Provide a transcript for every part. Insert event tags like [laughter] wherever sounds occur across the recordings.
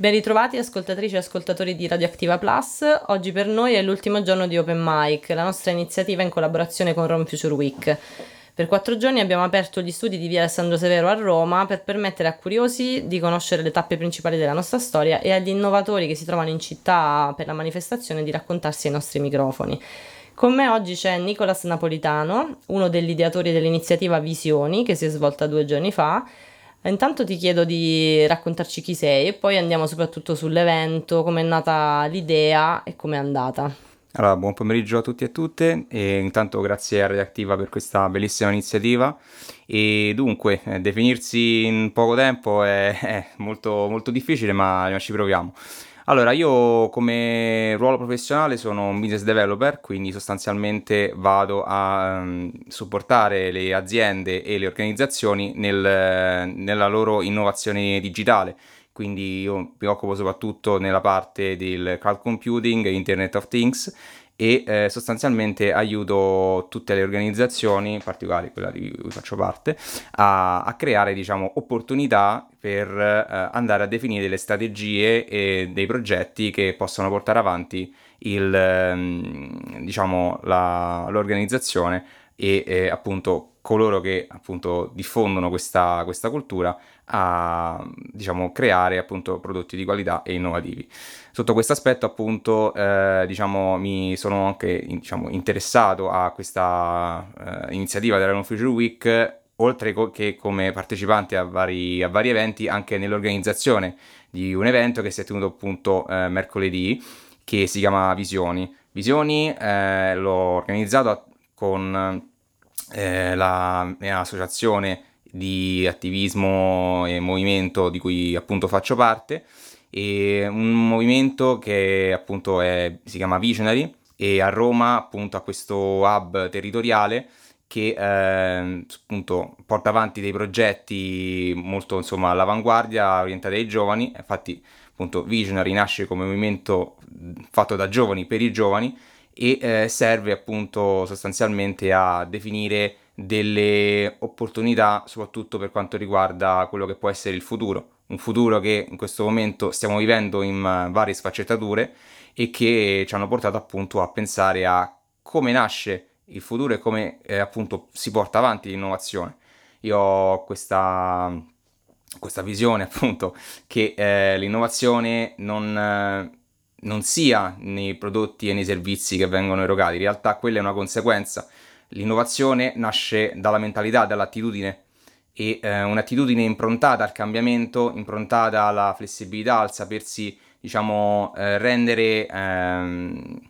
Ben ritrovati ascoltatrici e ascoltatori di Radioactiva Plus. Oggi per noi è l'ultimo giorno di Open Mic, la nostra iniziativa in collaborazione con Rome Future Week. Per quattro giorni abbiamo aperto gli studi di via Alessandro Severo a Roma per permettere a curiosi di conoscere le tappe principali della nostra storia e agli innovatori che si trovano in città per la manifestazione di raccontarsi ai nostri microfoni. Con me oggi c'è Nicolas Napolitano, uno degli ideatori dell'iniziativa Visioni che si è svolta due giorni fa Intanto ti chiedo di raccontarci chi sei e poi andiamo soprattutto sull'evento, come è nata l'idea e come è andata. Allora, buon pomeriggio a tutti e a tutte e intanto grazie a Reactiva per questa bellissima iniziativa e dunque eh, definirsi in poco tempo è, [laughs] è molto, molto difficile ma, ma ci proviamo. Allora, io come ruolo professionale sono un business developer, quindi sostanzialmente vado a um, supportare le aziende e le organizzazioni nel, nella loro innovazione digitale. Quindi io mi occupo soprattutto nella parte del cloud computing, Internet of Things e eh, sostanzialmente aiuto tutte le organizzazioni, in particolare quella di cui faccio parte, a, a creare diciamo, opportunità per eh, andare a definire delle strategie e dei progetti che possono portare avanti il, ehm, diciamo, la, l'organizzazione e eh, appunto coloro che appunto diffondono questa, questa cultura a diciamo, creare appunto prodotti di qualità e innovativi. Sotto questo aspetto appunto eh, diciamo, mi sono anche diciamo, interessato a questa eh, iniziativa della Non Future Week oltre che come partecipante a vari, a vari, eventi anche nell'organizzazione di un evento che si è tenuto appunto eh, mercoledì che si chiama Visioni. Visioni eh, l'ho organizzato con eh, la mia associazione di attivismo e movimento di cui appunto faccio parte. E un movimento che appunto è, si chiama Visionary e a Roma appunto ha questo hub territoriale che eh, appunto porta avanti dei progetti molto insomma all'avanguardia orientati ai giovani. Infatti appunto Visionary nasce come movimento fatto da giovani per i giovani e eh, serve appunto sostanzialmente a definire delle opportunità soprattutto per quanto riguarda quello che può essere il futuro, un futuro che in questo momento stiamo vivendo in eh, varie sfaccettature e che ci hanno portato appunto a pensare a come nasce il futuro e come eh, appunto si porta avanti l'innovazione. Io ho questa, questa visione [laughs] appunto che eh, l'innovazione non, eh, non sia nei prodotti e nei servizi che vengono erogati, in realtà quella è una conseguenza L'innovazione nasce dalla mentalità, dall'attitudine e eh, un'attitudine improntata al cambiamento, improntata alla flessibilità, al sapersi, diciamo, eh, rendere ehm,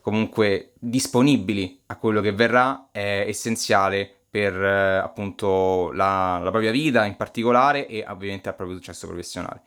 comunque disponibili a quello che verrà è essenziale per eh, appunto la, la, propria vita in particolare e ovviamente al proprio successo professionale.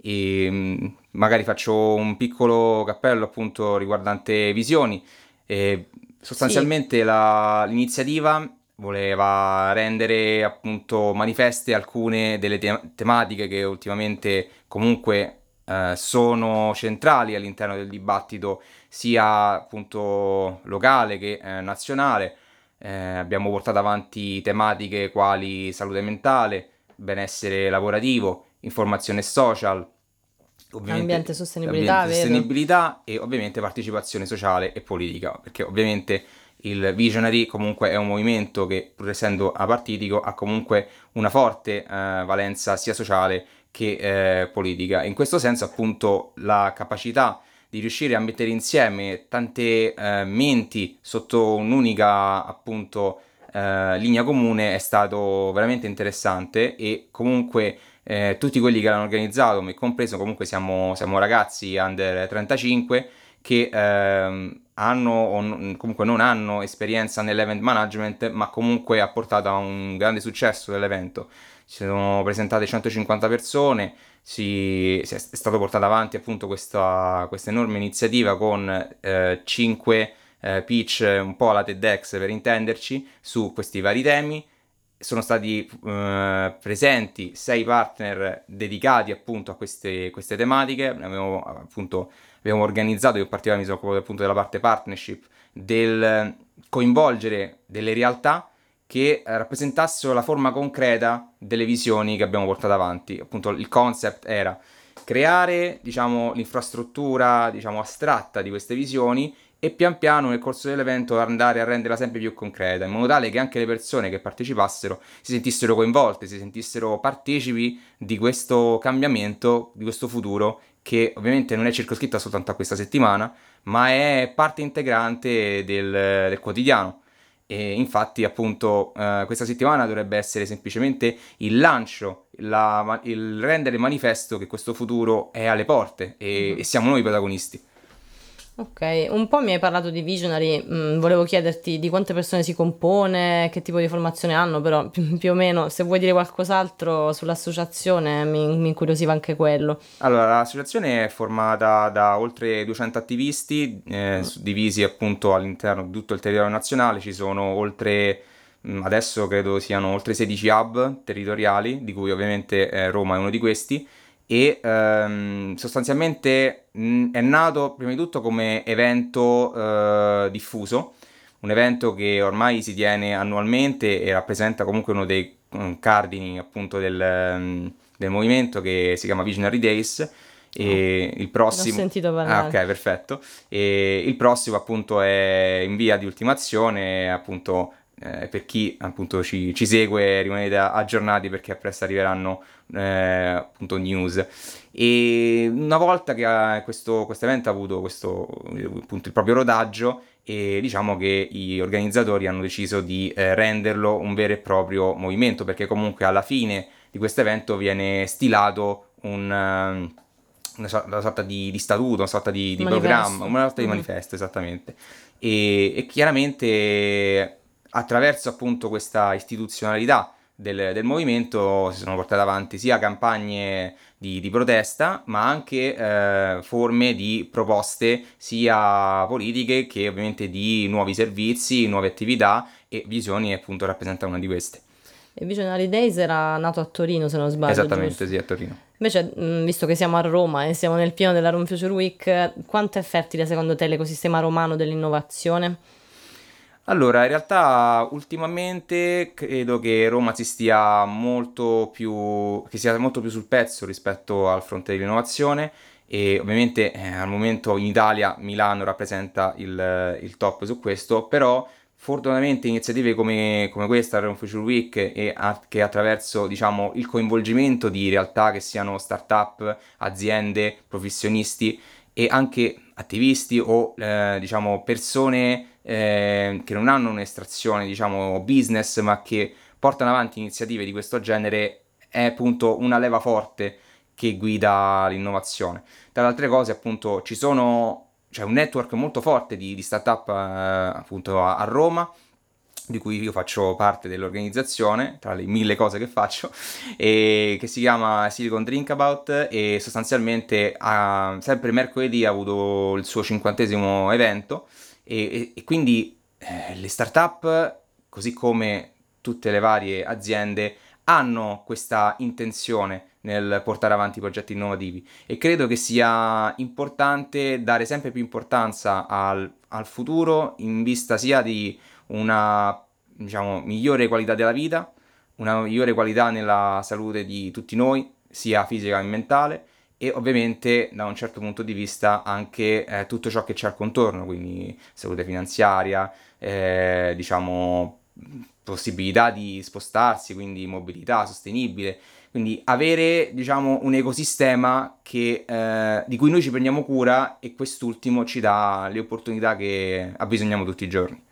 E mm, magari faccio un piccolo cappello appunto riguardante visioni. E Sostanzialmente sì. la, l'iniziativa voleva rendere appunto manifeste alcune delle te- tematiche che ultimamente comunque eh, sono centrali all'interno del dibattito sia appunto locale che eh, nazionale. Eh, abbiamo portato avanti tematiche quali salute mentale, benessere lavorativo, informazione social, ambiente, sostenibilità, ambiente, sostenibilità e ovviamente partecipazione sociale e politica, perché ovviamente il Visionary comunque è un movimento che pur essendo apartitico ha comunque una forte eh, valenza sia sociale che eh, politica. In questo senso appunto la capacità di riuscire a mettere insieme tante eh, menti sotto un'unica appunto eh, linea comune è stato veramente interessante e comunque eh, tutti quelli che l'hanno organizzato, me compreso, comunque siamo, siamo ragazzi under 35 che ehm, hanno o comunque non hanno esperienza nell'event management, ma comunque ha portato a un grande successo dell'evento. Si sono presentate 150 persone, si, si è, è stata portata avanti appunto questa, questa enorme iniziativa con eh, 5 eh, pitch, un po' alla TEDx per intenderci, su questi vari temi sono stati eh, presenti sei partner dedicati appunto a queste, queste tematiche, abbiamo appunto abbiamo organizzato, io in particolare mi sono occupato appunto della parte partnership, del coinvolgere delle realtà che rappresentassero la forma concreta delle visioni che abbiamo portato avanti. Appunto il concept era creare diciamo, l'infrastruttura diciamo, astratta di queste visioni e pian piano nel corso dell'evento andare a renderla sempre più concreta, in modo tale che anche le persone che partecipassero si sentissero coinvolte, si sentissero partecipi di questo cambiamento, di questo futuro che ovviamente non è circoscritta soltanto a questa settimana, ma è parte integrante del, del quotidiano. E infatti, appunto, eh, questa settimana dovrebbe essere semplicemente il lancio, la, il rendere manifesto che questo futuro è alle porte e, mm-hmm. e siamo noi i protagonisti. Ok, un po' mi hai parlato di Visionary, mm, volevo chiederti di quante persone si compone, che tipo di formazione hanno, però [laughs] più, più o meno se vuoi dire qualcos'altro sull'associazione mi, mi, incuriosiva anche quello. Allora, l'associazione è formata da oltre 200 attivisti, eh, divisi appunto all'interno di tutto il territorio nazionale, ci sono oltre mm, adesso credo siano oltre 16 hub territoriali, di cui ovviamente eh, Roma è uno di questi e ehm, sostanzialmente mh, è nato prima di tutto come evento eh, diffuso, un evento che ormai si tiene annualmente e rappresenta comunque uno dei um, cardini appunto del, um, del, movimento che si chiama Visionary Days. E oh, il prossimo... Ho sentito parlare. Ah, ok, perfetto. E il prossimo appunto è in via di ultimazione, appunto eh, per chi appunto ci, ci, segue rimanete aggiornati perché presto arriveranno eh, appunto news e una volta che questo evento ha avuto questo appunto il proprio rodaggio e diciamo che gli organizzatori hanno deciso di eh, renderlo un vero e proprio movimento perché comunque alla fine di questo evento viene stilato un ehm, una, sorta di, di, statuto, una sorta di, di programma, una sorta di mm-hmm. manifesto esattamente. E, e chiaramente attraverso appunto questa istituzionalità del, del, movimento si sono portate avanti sia campagne di, di protesta, ma anche eh, forme di proposte sia politiche che ovviamente di nuovi servizi, nuove attività e visioni appunto rappresenta una di queste. E Visionary Days era nato a Torino, se non sbaglio. Esattamente, giusto? sì, a Torino. Invece, visto che siamo a Roma e siamo nel pieno della Rome Future Week, quanto è fertile secondo te l'ecosistema romano dell'innovazione? Allora, in realtà ultimamente credo che Roma si stia molto più, che sia molto più sul pezzo rispetto al fronte dell'innovazione e ovviamente eh, al momento in Italia Milano rappresenta il, il, top su questo, però fortunatamente iniziative come, come questa, Rome Future Week, e che attraverso diciamo, il coinvolgimento di realtà che siano start-up, aziende, professionisti e anche attivisti o eh, diciamo persone eh, che non hanno un'estrazione, diciamo, business, ma che portano avanti iniziative di questo genere, è appunto una leva forte che guida l'innovazione. Tra le altre cose, appunto, ci sono, c'è un network molto forte di, di startup eh, appunto a, a Roma, di cui io faccio parte dell'organizzazione, tra le mille cose che faccio, [laughs] e che si chiama Silicon Drinkabout e sostanzialmente ha, sempre mercoledì ha avuto il suo cinquantesimo evento e, e, quindi eh, le start-up, così come tutte le varie aziende, hanno questa intenzione nel portare avanti progetti innovativi. E credo che sia importante dare sempre più importanza al, al futuro in vista sia di una diciamo, migliore qualità della vita, una migliore qualità nella salute di tutti noi, sia fisica che mentale, e ovviamente da un certo punto di vista anche eh, tutto ciò che c'è al contorno, quindi salute finanziaria, eh, diciamo possibilità di spostarsi, quindi mobilità sostenibile, quindi avere diciamo un ecosistema che, eh, di cui noi ci prendiamo cura e quest'ultimo ci dà le opportunità che abbisogniamo tutti i giorni.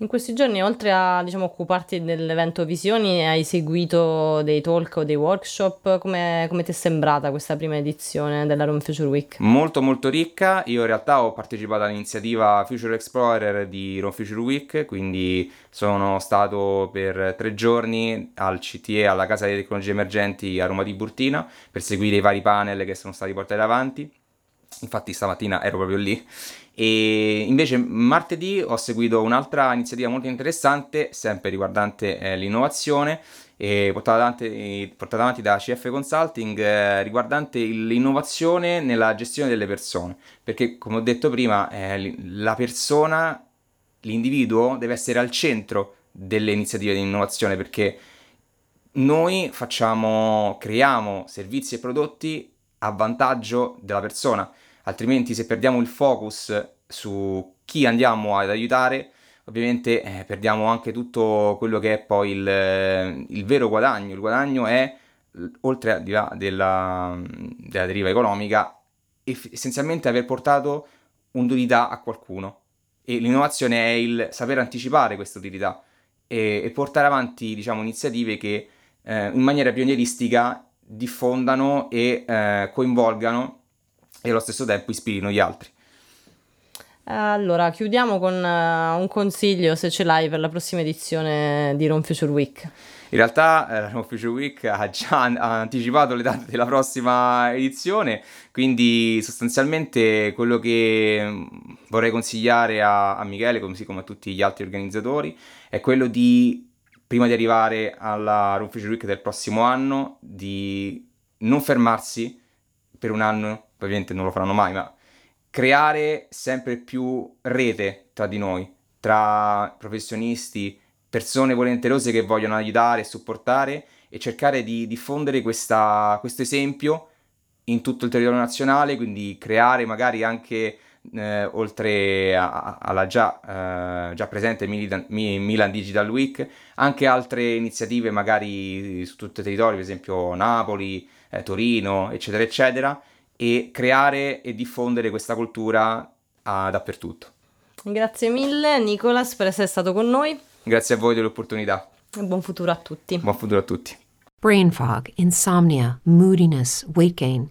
In questi giorni, oltre a diciamo, occuparti dell'evento Visioni, hai seguito dei talk o dei workshop? Come, come ti è sembrata questa prima edizione della Rome Future Week? Molto molto ricca, io in realtà ho partecipato all'iniziativa Future Explorer di Rome Future Week, quindi sono stato per tre giorni al CTE, alla Casa delle Tecnologie Emergenti a Roma di Burtina, per seguire i vari panel che sono stati portati avanti. Infatti stamattina ero proprio lì e invece martedì ho seguito un'altra iniziativa molto interessante, sempre riguardante eh, l'innovazione, portata avanti, portata avanti, da CF Consulting, eh, riguardante l'innovazione nella gestione delle persone. Perché, come ho detto prima, eh, la persona, l'individuo, deve essere al centro delle iniziative di innovazione perché noi facciamo, creiamo servizi e prodotti a vantaggio della persona. Altrimenti se perdiamo il focus su chi andiamo ad aiutare, ovviamente eh, perdiamo anche tutto quello che è poi il, il vero guadagno. Il guadagno è, oltre al di là della, della deriva economica, essenzialmente aver portato un'utilità a qualcuno. E l'innovazione è il saper anticipare questa utilità e, e portare avanti, diciamo, iniziative che eh, in maniera pionieristica diffondano e eh, coinvolgano e allo stesso tempo ispirino gli altri. Allora, chiudiamo con uh, un consiglio, se ce l'hai, per la prossima edizione di Rome Future Week. In realtà eh, Rome Future Week [laughs] ha già ha anticipato le date della prossima edizione, quindi sostanzialmente quello che mm, vorrei consigliare a, a Michele, così come a tutti gli altri organizzatori, è quello di, prima di arrivare alla Future Week del prossimo anno, di non fermarsi per un anno, ovviamente non lo faranno mai, ma creare sempre più rete tra di noi, tra professionisti, persone volenterose che vogliono aiutare e supportare e cercare di diffondere questo esempio in tutto il territorio nazionale, quindi creare magari anche eh, oltre a, alla già, eh, già presente Milan, Milan, Digital Week, anche altre iniziative magari su tutto il territorio, per esempio Napoli, eh, Torino, eccetera, eccetera, e creare e diffondere questa cultura ah, dappertutto. Grazie mille Nicolas per essere stato con noi. Grazie a voi dell'opportunità. E buon futuro a tutti. Buon futuro a tutti. Brain fog, insomnia, moodiness, weight gain.